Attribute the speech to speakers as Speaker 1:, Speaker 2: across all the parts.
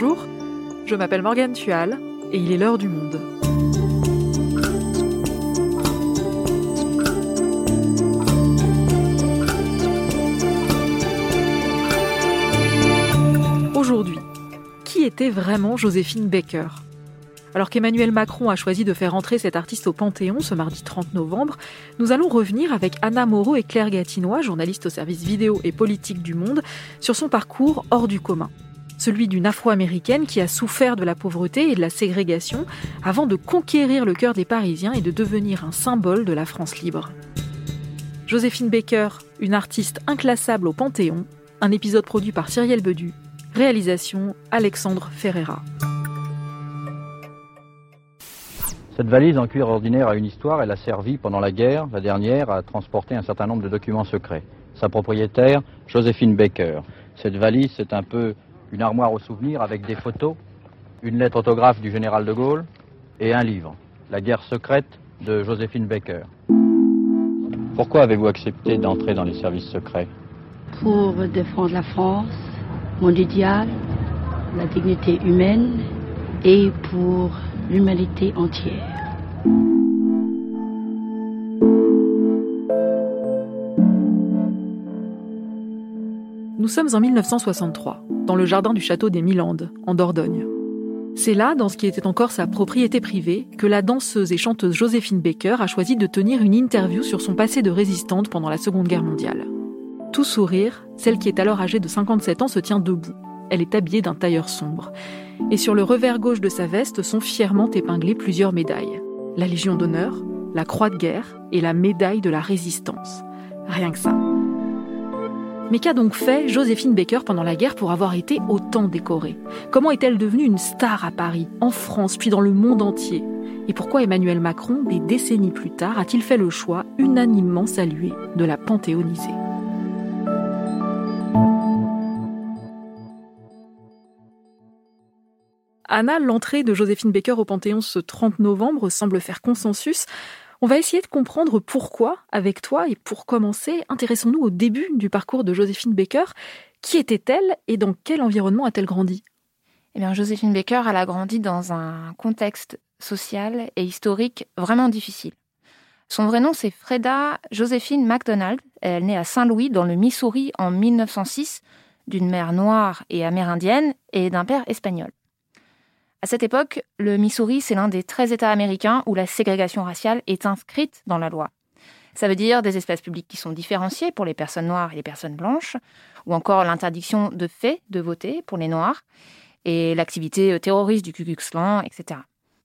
Speaker 1: Bonjour, je m'appelle Morgane Tual et il est l'heure du monde. Aujourd'hui, qui était vraiment Joséphine Baker? Alors qu'Emmanuel Macron a choisi de faire entrer cet artiste au Panthéon ce mardi 30 novembre, nous allons revenir avec Anna Moreau et Claire Gatinois, journalistes au service vidéo et politique du Monde, sur son parcours hors du commun. Celui d'une afro-américaine qui a souffert de la pauvreté et de la ségrégation avant de conquérir le cœur des Parisiens et de devenir un symbole de la France libre. Joséphine Baker, une artiste inclassable au Panthéon, un épisode produit par Cyrielle Bedu, réalisation Alexandre Ferreira.
Speaker 2: Cette valise en cuir ordinaire a une histoire. Elle a servi pendant la guerre, la dernière, à transporter un certain nombre de documents secrets. Sa propriétaire, Joséphine Baker. Cette valise, c'est un peu une armoire aux souvenirs avec des photos, une lettre autographe du général de Gaulle et un livre, La guerre secrète de Joséphine Baker. Pourquoi avez-vous accepté d'entrer dans les services secrets?
Speaker 3: Pour défendre la France, mon idéal, la dignité humaine et pour l'humanité entière.
Speaker 1: Nous sommes en 1963, dans le jardin du château des Milandes, en Dordogne. C'est là, dans ce qui était encore sa propriété privée, que la danseuse et chanteuse Joséphine Baker a choisi de tenir une interview sur son passé de résistante pendant la Seconde Guerre mondiale. Tout sourire, celle qui est alors âgée de 57 ans se tient debout. Elle est habillée d'un tailleur sombre et sur le revers gauche de sa veste sont fièrement épinglées plusieurs médailles. La Légion d'honneur, la Croix de guerre et la médaille de la résistance. Rien que ça. Mais qu'a donc fait Joséphine Baker pendant la guerre pour avoir été autant décorée? Comment est-elle devenue une star à Paris, en France, puis dans le monde entier? Et pourquoi Emmanuel Macron, des décennies plus tard, a-t-il fait le choix, unanimement salué, de la panthéoniser? Anna, l'entrée de Joséphine Baker au Panthéon ce 30 novembre semble faire consensus. On va essayer de comprendre pourquoi avec toi et pour commencer, intéressons-nous au début du parcours de Joséphine Baker. Qui était-elle et dans quel environnement a-t-elle grandi?
Speaker 4: Eh bien, Joséphine Baker, elle a grandi dans un contexte social et historique vraiment difficile. Son vrai nom, c'est Freda Joséphine MacDonald. Elle naît à Saint-Louis, dans le Missouri, en 1906, d'une mère noire et amérindienne et d'un père espagnol. À cette époque, le Missouri, c'est l'un des 13 États américains où la ségrégation raciale est inscrite dans la loi. Ça veut dire des espaces publics qui sont différenciés pour les personnes noires et les personnes blanches, ou encore l'interdiction de fait de voter pour les noirs, et l'activité terroriste du Ku Klux Klan, etc.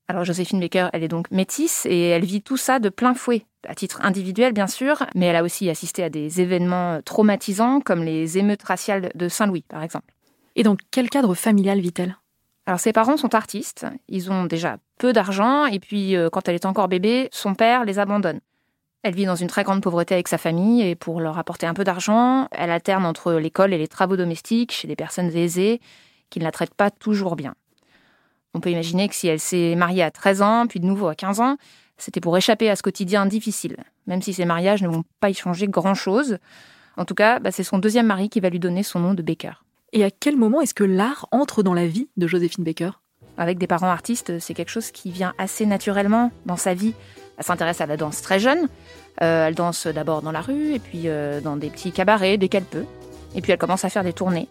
Speaker 4: Alors Joséphine Baker, elle est donc métisse et elle vit tout ça de plein fouet, à titre individuel bien sûr, mais elle a aussi assisté à des événements traumatisants comme les émeutes raciales de Saint-Louis par exemple.
Speaker 1: Et dans quel cadre familial vit-elle?
Speaker 4: Alors ses parents sont artistes, ils ont déjà peu d'argent et puis euh, quand elle est encore bébé, son père les abandonne. Elle vit dans une très grande pauvreté avec sa famille et pour leur apporter un peu d'argent, elle alterne entre l'école et les travaux domestiques chez des personnes aisées qui ne la traitent pas toujours bien. On peut imaginer que si elle s'est mariée à 13 ans, puis de nouveau à 15 ans, c'était pour échapper à ce quotidien difficile, même si ces mariages ne vont pas y changer grand-chose. En tout cas, bah, c'est son deuxième mari qui va lui donner son nom de Baker.
Speaker 1: Et à quel moment est-ce que l'art entre dans la vie de Joséphine Baker?
Speaker 4: Avec des parents artistes, c'est quelque chose qui vient assez naturellement dans sa vie. Elle s'intéresse à la danse très jeune. Euh, elle danse d'abord dans la rue, et puis euh, dans des petits cabarets dès qu'elle peut. Et puis elle commence à faire des tournées.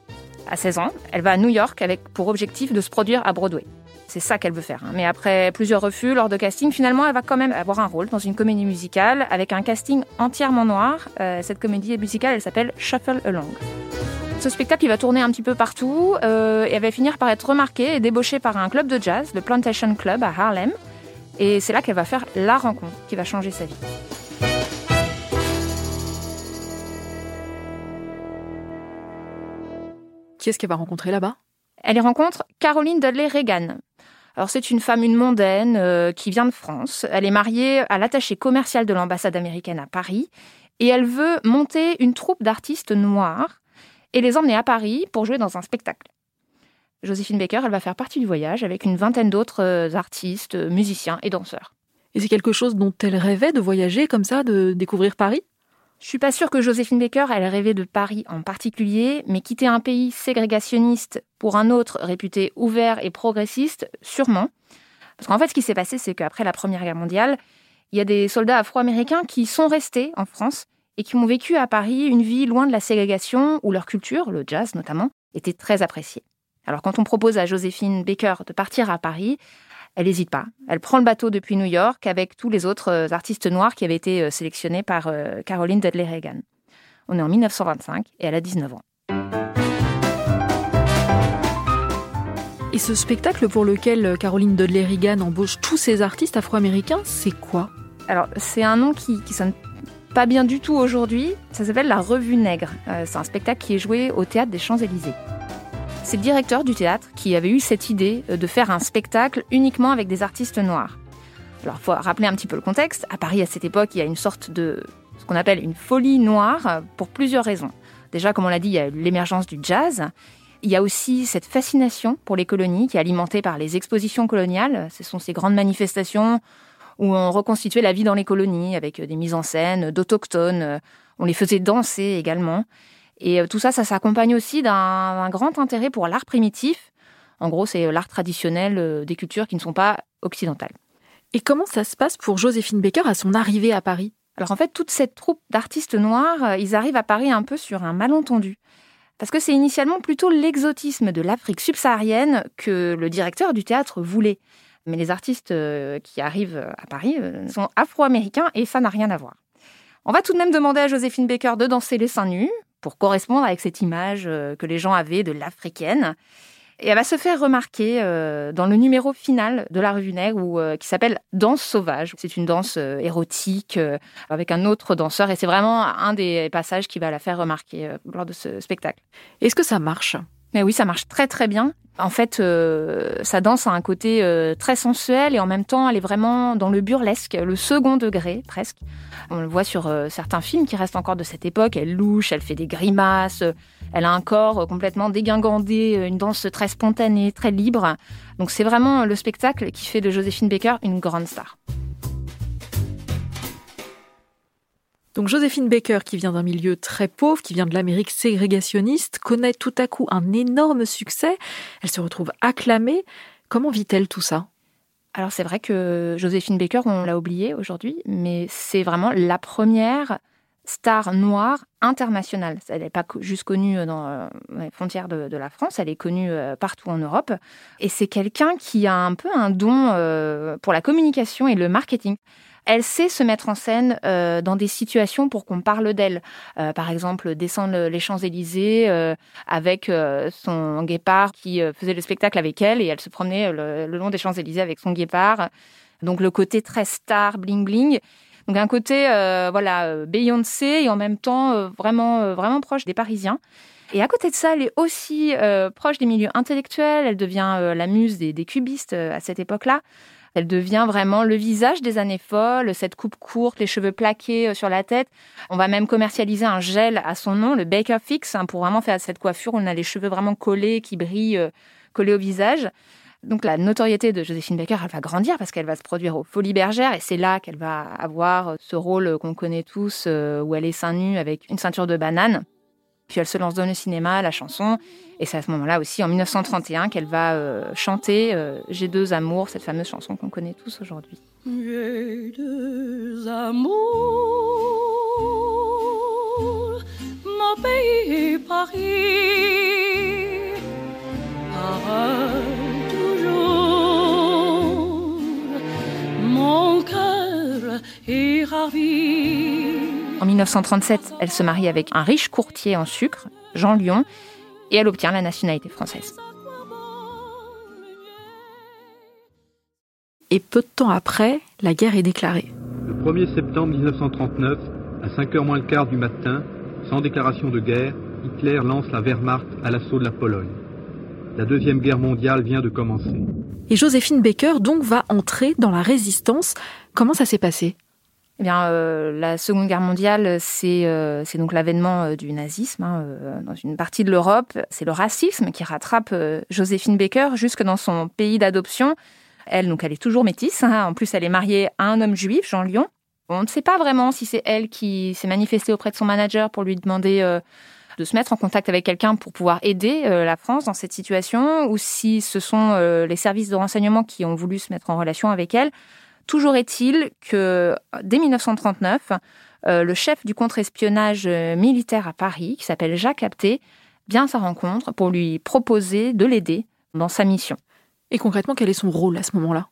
Speaker 4: À 16 ans, elle va à New York avec pour objectif de se produire à Broadway. C'est ça qu'elle veut faire. Hein. Mais après plusieurs refus lors de casting, finalement, elle va quand même avoir un rôle dans une comédie musicale avec un casting entièrement noir. Euh, cette comédie musicale, elle s'appelle Shuffle Along. Ce spectacle, il va tourner un petit peu partout euh, et elle va finir par être remarquée et débauchée par un club de jazz, le Plantation Club à Harlem. Et c'est là qu'elle va faire la rencontre qui va changer sa vie.
Speaker 1: Qui est-ce qu'elle va rencontrer là-bas?
Speaker 4: Elle y rencontre Caroline Dudley Reagan. Alors c'est une femme, une mondaine, euh, qui vient de France. Elle est mariée à l'attaché commercial de l'ambassade américaine à Paris et elle veut monter une troupe d'artistes noirs et les emmener à Paris pour jouer dans un spectacle. Joséphine Baker, elle va faire partie du voyage avec une vingtaine d'autres euh, artistes, musiciens et danseurs.
Speaker 1: Et c'est quelque chose dont elle rêvait de voyager comme ça, de découvrir Paris?
Speaker 4: Je suis pas sûre que Joséphine Baker, elle rêvait de Paris en particulier, mais quitter un pays ségrégationniste pour un autre réputé ouvert et progressiste, sûrement. Parce qu'en fait, ce qui s'est passé, c'est qu'après la Première Guerre mondiale, il y a des soldats afro-américains qui sont restés en France et qui ont vécu à Paris une vie loin de la ségrégation, où leur culture, le jazz notamment, était très appréciée. Alors quand on propose à Joséphine Baker de partir à Paris, elle n'hésite pas. Elle prend le bateau depuis New York avec tous les autres euh, artistes noirs qui avaient été euh, sélectionnés par euh, Caroline Dudley Reagan. On est en 1925 et elle a 19 ans.
Speaker 1: Et ce spectacle pour lequel Caroline Dudley Reagan embauche tous ces artistes afro-américains, c'est quoi?
Speaker 4: Alors, c'est un nom qui, qui sonne pas bien du tout aujourd'hui. Ça s'appelle La Revue Nègre. c'est un spectacle qui est joué au théâtre des Champs-Élysées. C'est le directeur du théâtre qui avait eu cette idée euh, de faire un spectacle uniquement avec des artistes noirs. Alors, faut rappeler un petit peu le contexte. À Paris, à cette époque, il y a une sorte de ce qu'on appelle une folie noire euh, pour plusieurs raisons. Déjà, comme on l'a dit, il y a l'émergence du jazz. Il y a aussi cette fascination pour les colonies qui est alimentée par les expositions coloniales. Ce sont ces grandes manifestations où on reconstituait la vie dans les colonies avec des mises en scène d'autochtones. On les faisait danser également. Et euh, tout ça, ça s'accompagne aussi d'un grand intérêt pour l'art primitif. En gros, c'est l'art traditionnel euh, des cultures qui ne sont pas occidentales.
Speaker 1: Et comment ça se passe pour Joséphine Baker à son arrivée à Paris?
Speaker 4: Alors en fait, toute cette troupe d'artistes noirs, euh, ils arrivent à Paris un peu sur un malentendu. Parce que c'est initialement plutôt l'exotisme de l'Afrique subsaharienne que le directeur du théâtre voulait. Mais les artistes qui arrivent à Paris sont afro-américains et ça n'a rien à voir. On va tout de même demander à Joséphine Baker de danser les seins nus, pour correspondre avec cette image euh, que les gens avaient de l'africaine. Et elle va se faire remarquer euh, dans le numéro final de la revue Nègre euh, qui s'appelle Danse sauvage. C'est une danse érotique avec un autre danseur et c'est vraiment un des passages qui va la faire remarquer lors de ce spectacle.
Speaker 1: Est-ce que ça marche?
Speaker 4: Mais oui, ça marche très très bien. En fait, euh, sa danse a un côté euh, très sensuel et en même temps, elle est vraiment dans le burlesque, le second degré presque. On le voit sur euh, certains films qui restent encore de cette époque. Elle louche, elle fait des grimaces, elle a un corps complètement dégingandé, une danse très spontanée, très libre. Donc c'est vraiment le spectacle qui fait de Joséphine Baker une grande star.
Speaker 1: Donc Joséphine Baker, qui vient d'un milieu très pauvre, qui vient de l'Amérique ségrégationniste, connaît tout à coup un énorme succès. Elle se retrouve acclamée. Comment vit-elle tout ça?
Speaker 4: Alors c'est vrai que Joséphine Baker, on l'a oublié aujourd'hui, mais c'est vraiment la première star noire internationale. Elle n'est pas juste connue dans euh, les frontières de, la France, elle est connue euh, partout en Europe. Et c'est quelqu'un qui a un peu un don euh, pour la communication et le marketing. Elle sait se mettre en scène euh, dans des situations pour qu'on parle d'elle. Euh, par exemple, descendre les Champs-Élysées euh, avec son guépard qui faisait le spectacle avec elle et elle se promenait le, long des Champs-Élysées avec son guépard. Donc le côté très star, bling bling. Donc un côté voilà Beyoncé et en même temps vraiment vraiment proche des Parisiens. Et à côté de ça, elle est aussi proche des milieux intellectuels. Elle devient la muse des, des cubistes à cette époque-là. Elle devient vraiment le visage des années folles, cette coupe courte, les cheveux plaqués euh, sur la tête. On va même commercialiser un gel à son nom, le Baker Fix, hein, pour vraiment faire cette coiffure. On a les cheveux vraiment collés, qui brillent, euh, collés au visage. Donc la notoriété de Joséphine Baker, elle va grandir parce qu'elle va se produire aux Folies Bergères et c'est là qu'elle va avoir euh, ce rôle qu'on connaît tous où elle est seins nus avec une ceinture de banane. Puis elle se lance dans le cinéma, la chanson. Et c'est à ce moment-là aussi, en 1931, qu'elle va euh, chanter euh, J'ai deux amours, cette fameuse chanson qu'on connaît tous aujourd'hui. J'ai deux amours, mon pays Paris, toujours, mon cœur est ravi. En 1937, elle se marie avec un riche courtier en sucre, Jean Lyon, et elle obtient la nationalité française.
Speaker 1: Et peu de temps après, la guerre est déclarée.
Speaker 5: Le 1er septembre 1939, à 5h moins le quart du matin, sans déclaration de guerre, Hitler lance la Wehrmacht à l'assaut de la Pologne. La Deuxième Guerre mondiale vient de commencer.
Speaker 1: Et Joséphine Baker donc va entrer dans la résistance. Comment ça s'est passé?
Speaker 4: Eh bien, euh, la Seconde Guerre mondiale, c'est euh, donc l'avènement euh, du nazisme hein, dans une partie de l'Europe. C'est le racisme qui rattrape Joséphine Baker jusque dans son pays d'adoption. Elle, donc, elle est toujours métisse. Hein. En plus, elle est mariée à un homme juif, Jean Lyon. on ne sait pas vraiment si c'est elle qui s'est manifestée auprès de son manager pour lui demander de se mettre en contact avec quelqu'un pour pouvoir aider la France dans cette situation, ou si ce sont les services de renseignement qui ont voulu se mettre en relation avec elle. Toujours est-il que dès 1939, le chef du contre-espionnage militaire à Paris, qui s'appelle Jacques Apté, vient à sa rencontre pour lui proposer de l'aider dans sa mission.
Speaker 1: Et concrètement, quel est son rôle à ce moment-là?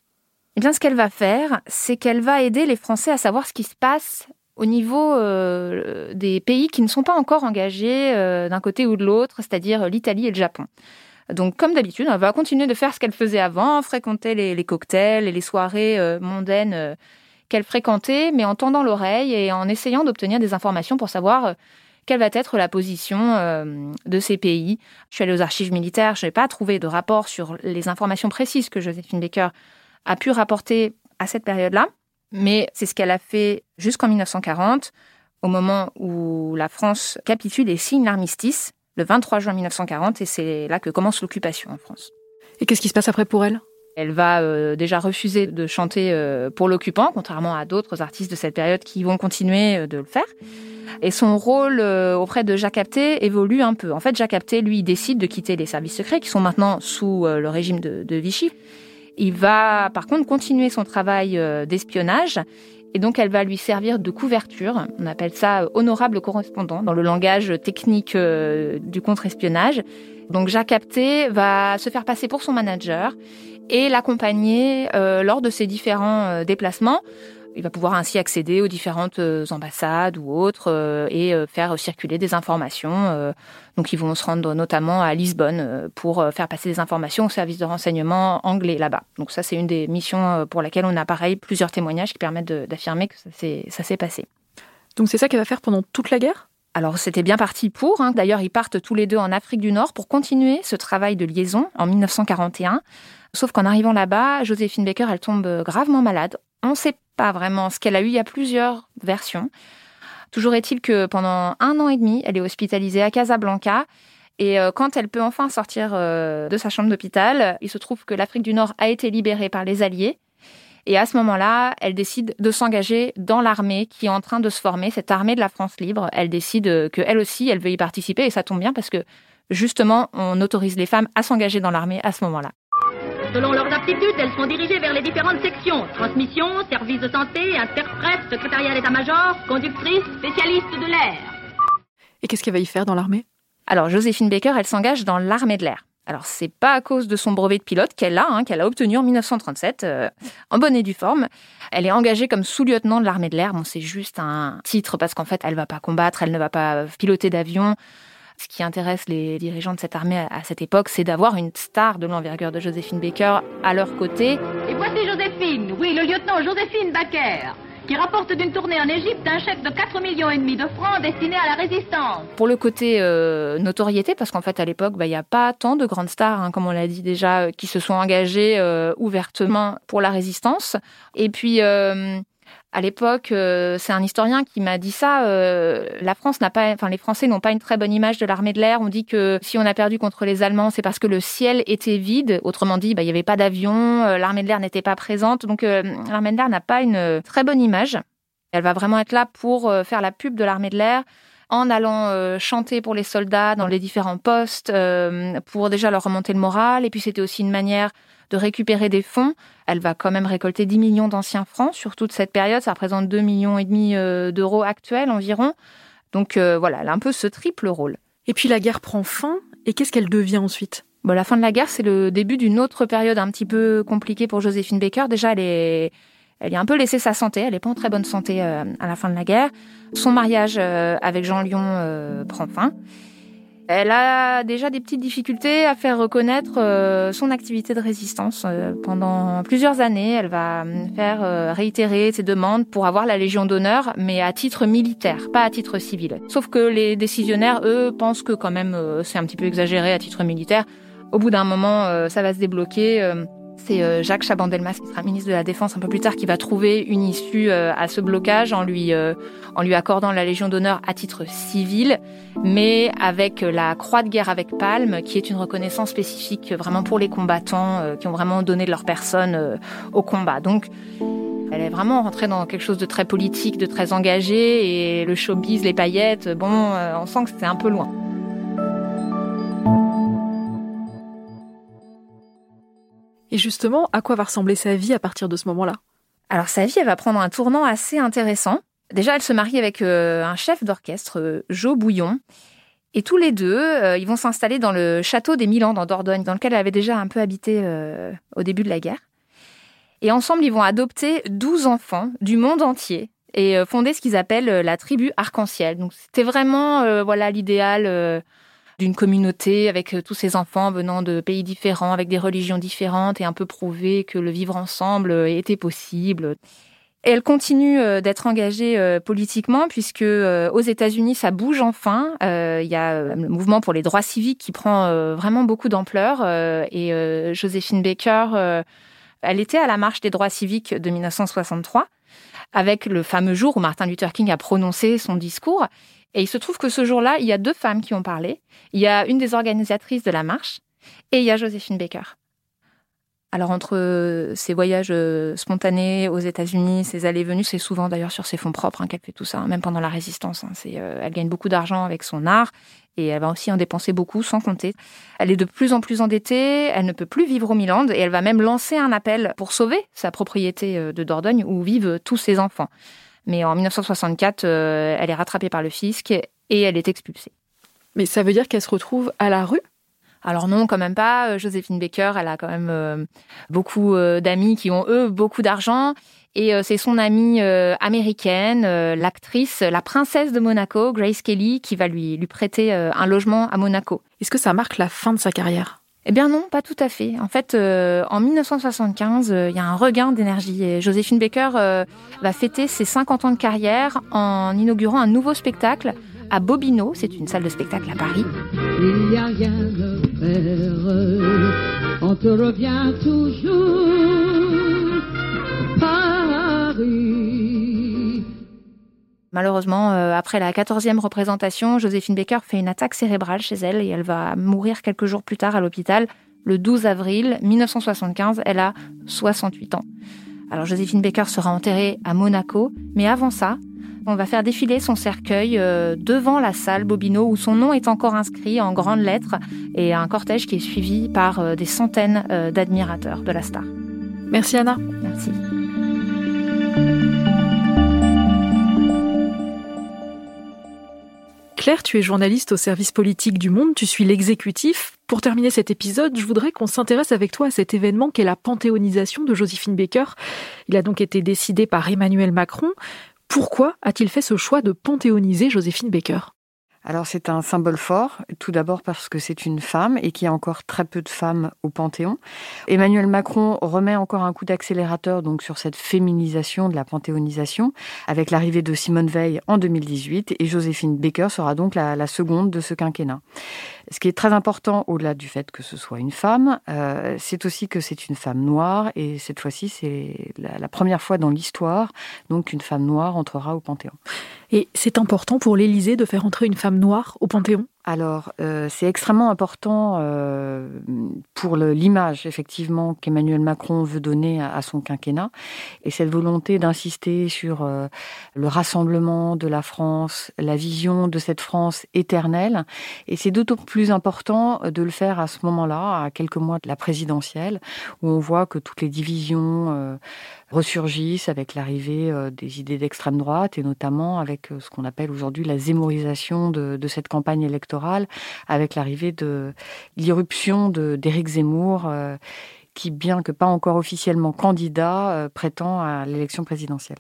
Speaker 4: Eh bien, ce qu'elle va faire, c'est qu'elle va aider les Français à savoir ce qui se passe au niveau euh, des pays qui ne sont pas encore engagés euh, d'un côté ou de l'autre, c'est-à-dire l'Italie et le Japon. Donc, comme d'habitude, elle va continuer de faire ce qu'elle faisait avant, fréquenter les, cocktails et les soirées euh, mondaines qu'elle fréquentait, mais en tendant l'oreille et en essayant d'obtenir des informations pour savoir quelle va être la position euh, de ces pays. Je suis allée aux archives militaires, je n'ai pas trouvé de rapport sur les informations précises que Joséphine Baker a pu rapporter à cette période-là, mais c'est ce qu'elle a fait jusqu'en 1940, au moment où la France capitule et signe l'armistice, le 23 juin 1940, et c'est là que commence l'occupation en France.
Speaker 1: Et qu'est-ce qui se passe après pour elle?
Speaker 4: Elle va euh, déjà refuser de chanter euh, pour l'occupant, contrairement à d'autres artistes de cette période qui vont continuer de le faire. Et son rôle euh, auprès de Jacques Apté évolue un peu. En fait, Jacques Apté, lui, décide de quitter les services secrets qui sont maintenant sous euh, le régime de, Vichy. Il va, par contre, continuer son travail euh, d'espionnage. Et donc, elle va lui servir de couverture. On appelle ça honorable correspondant dans le langage technique du contre-espionnage. Donc, Jacques Apté va se faire passer pour son manager et l'accompagner lors de ses différents déplacements il va pouvoir ainsi accéder aux différentes euh, ambassades ou autres euh, et euh, faire circuler des informations. Donc ils vont se rendre notamment à Lisbonne pour faire passer des informations au service de renseignement anglais là-bas. Donc ça c'est une des missions pour laquelle on a pareil plusieurs témoignages qui permettent d'affirmer que ça s'est passé.
Speaker 1: Donc c'est ça qu'elle va faire pendant toute la guerre?
Speaker 4: Alors c'était bien parti pour. Hein. D'ailleurs, ils partent tous les deux en Afrique du Nord pour continuer ce travail de liaison en 1941. Sauf qu'en arrivant là-bas, Joséphine Baker, elle tombe gravement malade. On ne sait pas vraiment ce qu'elle a eu. Il y a plusieurs versions. Toujours est-il que pendant un an et demi, elle est hospitalisée à Casablanca. Et euh, quand elle peut enfin sortir euh, de sa chambre d'hôpital, il se trouve que l'Afrique du Nord a été libérée par les Alliés. Et à ce moment-là, elle décide de s'engager dans l'armée qui est en train de se former, cette armée de la France libre. Elle décide qu'elle aussi, elle veut y participer. Et ça tombe bien parce que justement, on autorise les femmes à s'engager dans l'armée à ce moment-là.
Speaker 6: Selon leurs aptitudes, elles sont dirigées vers les différentes sections. Transmission, service de santé, interprète, secrétariat d'état-major, conductrice, spécialiste de l'air.
Speaker 1: Et qu'est-ce qu'elle va y faire dans l'armée?
Speaker 4: Alors, Joséphine Baker, elle s'engage dans l'armée de l'air. Alors, c'est pas à cause de son brevet de pilote qu'elle a, hein, qu'elle a obtenu en 1937, euh, en bonne et due forme. Elle est engagée comme sous-lieutenant de l'armée de l'air. Bon, c'est juste un titre parce qu'en fait, elle va pas combattre, elle ne va pas piloter d'avion. Ce qui intéresse les dirigeants de cette armée à cette époque, c'est d'avoir une star de l'envergure de Joséphine Baker à leur côté.
Speaker 6: Et voici Joséphine, oui, le lieutenant Joséphine Baker qui rapporte d'une tournée en Égypte un chèque de 4 millions et demi de francs destiné à la résistance.
Speaker 4: Pour le côté euh, notoriété, parce qu'en fait à l'époque, bah, il n'y a pas tant de grandes stars, hein, comme on l'a dit déjà, euh, qui se sont engagées euh, ouvertement pour la résistance. Et puis à l'époque, euh, c'est un historien qui m'a dit ça. Euh, la France n'a pas, enfin les Français n'ont pas une très bonne image de l'armée de l'air. On dit que si on a perdu contre les Allemands, c'est parce que le ciel était vide. Autrement dit, bah, il n'y avait pas d'avion, euh, l'armée de l'air n'était pas présente. Donc l'armée de l'air n'a pas une très bonne image. Elle va vraiment être là pour faire la pub de l'armée de l'air en allant chanter pour les soldats dans les différents postes, pour déjà leur remonter le moral. Et puis c'était aussi une manière de récupérer des fonds. Elle va quand même récolter 10 millions d'anciens francs sur toute cette période. Ça représente 2 millions et demi euh, d'euros actuels environ. Donc euh, voilà, elle a un peu ce triple rôle.
Speaker 1: Et puis la guerre prend fin. Et qu'est-ce qu'elle devient ensuite?
Speaker 4: Bon, La fin de la guerre, c'est le début d'une autre période un petit peu compliquée pour Joséphine Baker. Déjà, elle est, elle est un peu laissée sa santé. Elle n'est pas en très bonne santé euh, à la fin de la guerre. Son mariage avec Jean Lyon prend fin. Elle a déjà des petites difficultés à faire reconnaître euh, son activité de résistance. Euh, pendant plusieurs années, elle va euh, faire réitérer ses demandes pour avoir la Légion d'honneur, mais à titre militaire, pas à titre civil. Sauf que les décisionnaires, eux, pensent que quand même c'est un petit peu exagéré à titre militaire. Au bout d'un moment, ça va se débloquer. C'est euh, Jacques Chaban-Delmas, qui sera ministre de la Défense un peu plus tard, qui va trouver une issue euh, à ce blocage en lui, euh, en lui accordant la Légion d'honneur à titre civil, mais avec la Croix de guerre avec palme, qui est une reconnaissance spécifique vraiment pour les combattants qui ont vraiment donné de leur personne au combat. Donc, Elle est vraiment rentrée dans quelque chose de très politique, de très engagé, et le showbiz, les paillettes, bon, on sent que c'était un peu loin.
Speaker 1: Justement, à quoi va ressembler sa vie à partir de ce moment-là?
Speaker 4: Alors sa vie, elle va prendre un tournant assez intéressant. Déjà, elle se marie avec euh, un chef d'orchestre, euh, Joe Bouillon. Et tous les deux, euh, ils vont s'installer dans le château des Milan, dans Dordogne, dans lequel elle avait déjà un peu habité au début de la guerre. Et ensemble, ils vont adopter 12 enfants du monde entier et fonder ce qu'ils appellent la tribu arc-en-ciel. Donc c'était vraiment voilà l'idéal d'une communauté avec tous ces enfants venant de pays différents, avec des religions différentes et un peu prouver que le vivre ensemble était possible elle continue euh, d'être engagée euh, politiquement puisque euh, aux États-Unis ça bouge enfin. Il y a le mouvement pour les droits civiques qui prend vraiment beaucoup d'ampleur et Joséphine Baker, elle était à la marche des droits civiques de 1963 avec le fameux jour où Martin Luther King a prononcé son discours. Et il se trouve que ce jour-là, il y a deux femmes qui ont parlé. Il y a une des organisatrices de la marche et il y a Joséphine Baker. Alors entre ses voyages euh, spontanés aux États-Unis, ses allées-venues, c'est souvent d'ailleurs sur ses fonds propres hein, qu'elle fait tout ça, hein, même pendant la résistance. Hein, euh, elle gagne beaucoup d'argent avec son art et elle va aussi en dépenser beaucoup, sans compter. Elle est de plus en plus endettée, elle ne peut plus vivre au Milan et elle va même lancer un appel pour sauver sa propriété euh, de Dordogne où vivent tous ses enfants. Mais en 1964, elle est rattrapée par le fisc et elle est expulsée.
Speaker 1: Mais ça veut dire qu'elle se retrouve à la rue?
Speaker 4: Alors non, quand même pas. Euh, Joséphine Baker, elle a quand même euh, beaucoup euh, d'amis qui ont, eux, beaucoup d'argent. Et c'est son amie américaine, l'actrice, la princesse de Monaco, Grace Kelly, qui va lui, lui prêter un logement à Monaco.
Speaker 1: Est-ce que ça marque la fin de sa carrière?
Speaker 4: Eh bien non, pas tout à fait. En fait, en 1975, il y a un regain d'énergie. Et Joséphine Baker va fêter ses 50 ans de carrière en inaugurant un nouveau spectacle à Bobino, c'est une salle de spectacle à Paris. Il a rien on te revient toujours Malheureusement, euh, après la 14e représentation, Joséphine Baker fait une attaque cérébrale chez elle et elle va mourir quelques jours plus tard à l'hôpital. Le 12 avril 1975, elle a 68 ans. Alors Joséphine Baker sera enterrée à Monaco, mais avant ça, on va faire défiler son cercueil euh, devant la salle Bobino où son nom est encore inscrit en grandes lettres et un cortège qui est suivi par euh, des centaines d'admirateurs de la star.
Speaker 1: Merci Anna.
Speaker 4: Merci.
Speaker 1: Claire, tu es journaliste au service politique du Monde, tu suis l'exécutif. Pour terminer cet épisode, je voudrais qu'on s'intéresse avec toi à cet événement qu'est la panthéonisation de Joséphine Baker. Il a donc été décidé par Emmanuel Macron. Pourquoi a-t-il fait ce choix de panthéoniser Joséphine Baker?
Speaker 7: Alors c'est un symbole fort, tout d'abord parce que c'est une femme et qu'il y a encore très peu de femmes au Panthéon. Emmanuel Macron remet encore un coup d'accélérateur donc sur cette féminisation de la panthéonisation avec l'arrivée de Simone Veil en 2018 et Joséphine Baker sera donc la, seconde de ce quinquennat. Ce qui est très important, au-delà du fait que ce soit une femme, euh, c'est aussi que c'est une femme noire, et cette fois-ci, c'est la, première fois dans l'histoire, donc qu'une femme noire entrera au Panthéon.
Speaker 1: Et c'est important pour l'Élysée de faire entrer une femme noire au Panthéon
Speaker 7: alors, euh, c'est extrêmement important euh, pour l'image, effectivement, qu'Emmanuel Macron veut donner à, son quinquennat. Et cette volonté d'insister sur euh, le rassemblement de la France, la vision de cette France éternelle. Et c'est d'autant plus important de le faire à ce moment-là, à quelques mois de la présidentielle, où on voit que toutes les divisions ressurgissent avec l'arrivée des idées d'extrême droite, et notamment avec ce qu'on appelle aujourd'hui la zémorisation de, de cette campagne électorale avec l'arrivée de l'irruption d'Éric Zemmour, euh, qui, bien que pas encore officiellement candidat, euh, prétend à l'élection présidentielle.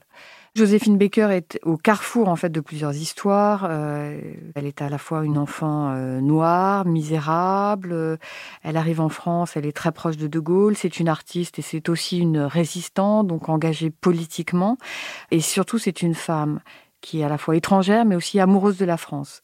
Speaker 7: Joséphine Baker est au carrefour en fait de plusieurs histoires. Euh, elle est à la fois une enfant noire, misérable. elle arrive en France, elle est très proche de De Gaulle. C'est une artiste et c'est aussi une résistante, donc engagée politiquement. Et surtout, c'est une femme qui est à la fois étrangère mais aussi amoureuse de la France.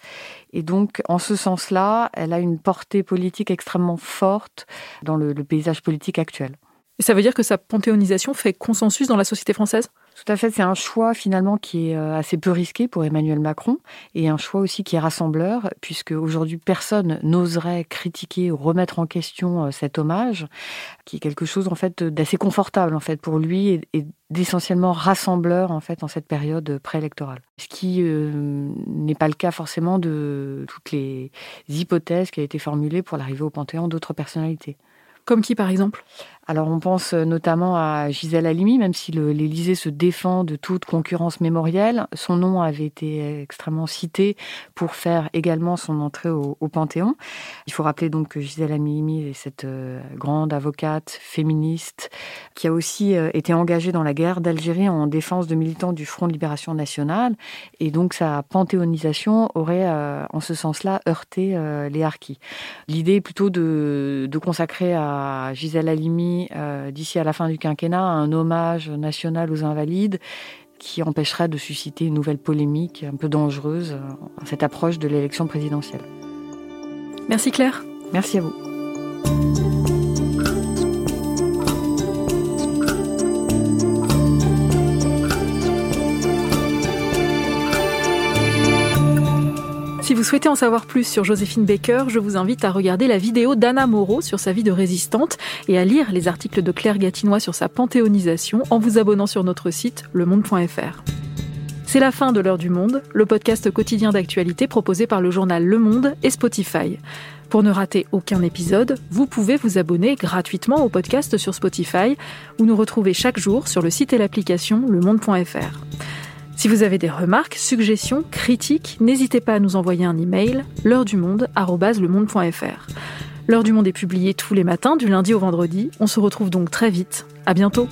Speaker 7: Et donc, en ce sens-là, elle a une portée politique extrêmement forte dans le, paysage politique actuel.
Speaker 1: Et ça veut dire que sa panthéonisation fait consensus dans la société française?
Speaker 7: Tout à fait, c'est un choix finalement qui est euh, assez peu risqué pour Emmanuel Macron et un choix aussi qui est rassembleur puisque aujourd'hui personne n'oserait critiquer ou remettre en question euh, cet hommage qui est quelque chose en fait d'assez confortable en fait pour lui et, d'essentiellement rassembleur en fait en cette période préélectorale. Ce qui euh, n'est pas le cas forcément de toutes les hypothèses qui ont été formulées pour l'arrivée au Panthéon d'autres personnalités.
Speaker 1: Comme qui par exemple?
Speaker 7: Alors on pense euh, notamment à Gisèle Halimi, même si l'Élysée se défend de toute concurrence mémorielle, son nom avait été extrêmement cité pour faire également son entrée au, Panthéon. Il faut rappeler donc que Gisèle Halimi est cette euh, grande avocate féministe qui a aussi euh, été engagée dans la guerre d'Algérie en défense de militants du Front de Libération Nationale, et donc sa panthéonisation aurait en ce sens-là heurté les harkis. L'idée est plutôt de, de consacrer à Gisèle Halimi euh, d'ici à la fin du quinquennat un hommage national aux invalides qui empêcherait de susciter une nouvelle polémique un peu dangereuse à euh, cette approche de l'élection présidentielle.
Speaker 1: Merci Claire.
Speaker 7: Merci à
Speaker 1: vous. Souhaitez en savoir plus sur Joséphine Baker, je vous invite à regarder la vidéo d'Anna Moreau sur sa vie de résistante et à lire les articles de Claire Gatinois sur sa panthéonisation en vous abonnant sur notre site lemonde.fr. C'est la fin de l'heure du monde, le podcast quotidien d'actualité proposé par le journal Le Monde et Spotify. Pour ne rater aucun épisode, vous pouvez vous abonner gratuitement au podcast sur Spotify ou nous retrouver chaque jour sur le site et l'application lemonde.fr. Si vous avez des remarques, suggestions, critiques, n'hésitez pas à nous envoyer un email l'heure du monde @lemonde.fr. L'heure du monde est publiée tous les matins du lundi au vendredi. On se retrouve donc très vite. À bientôt.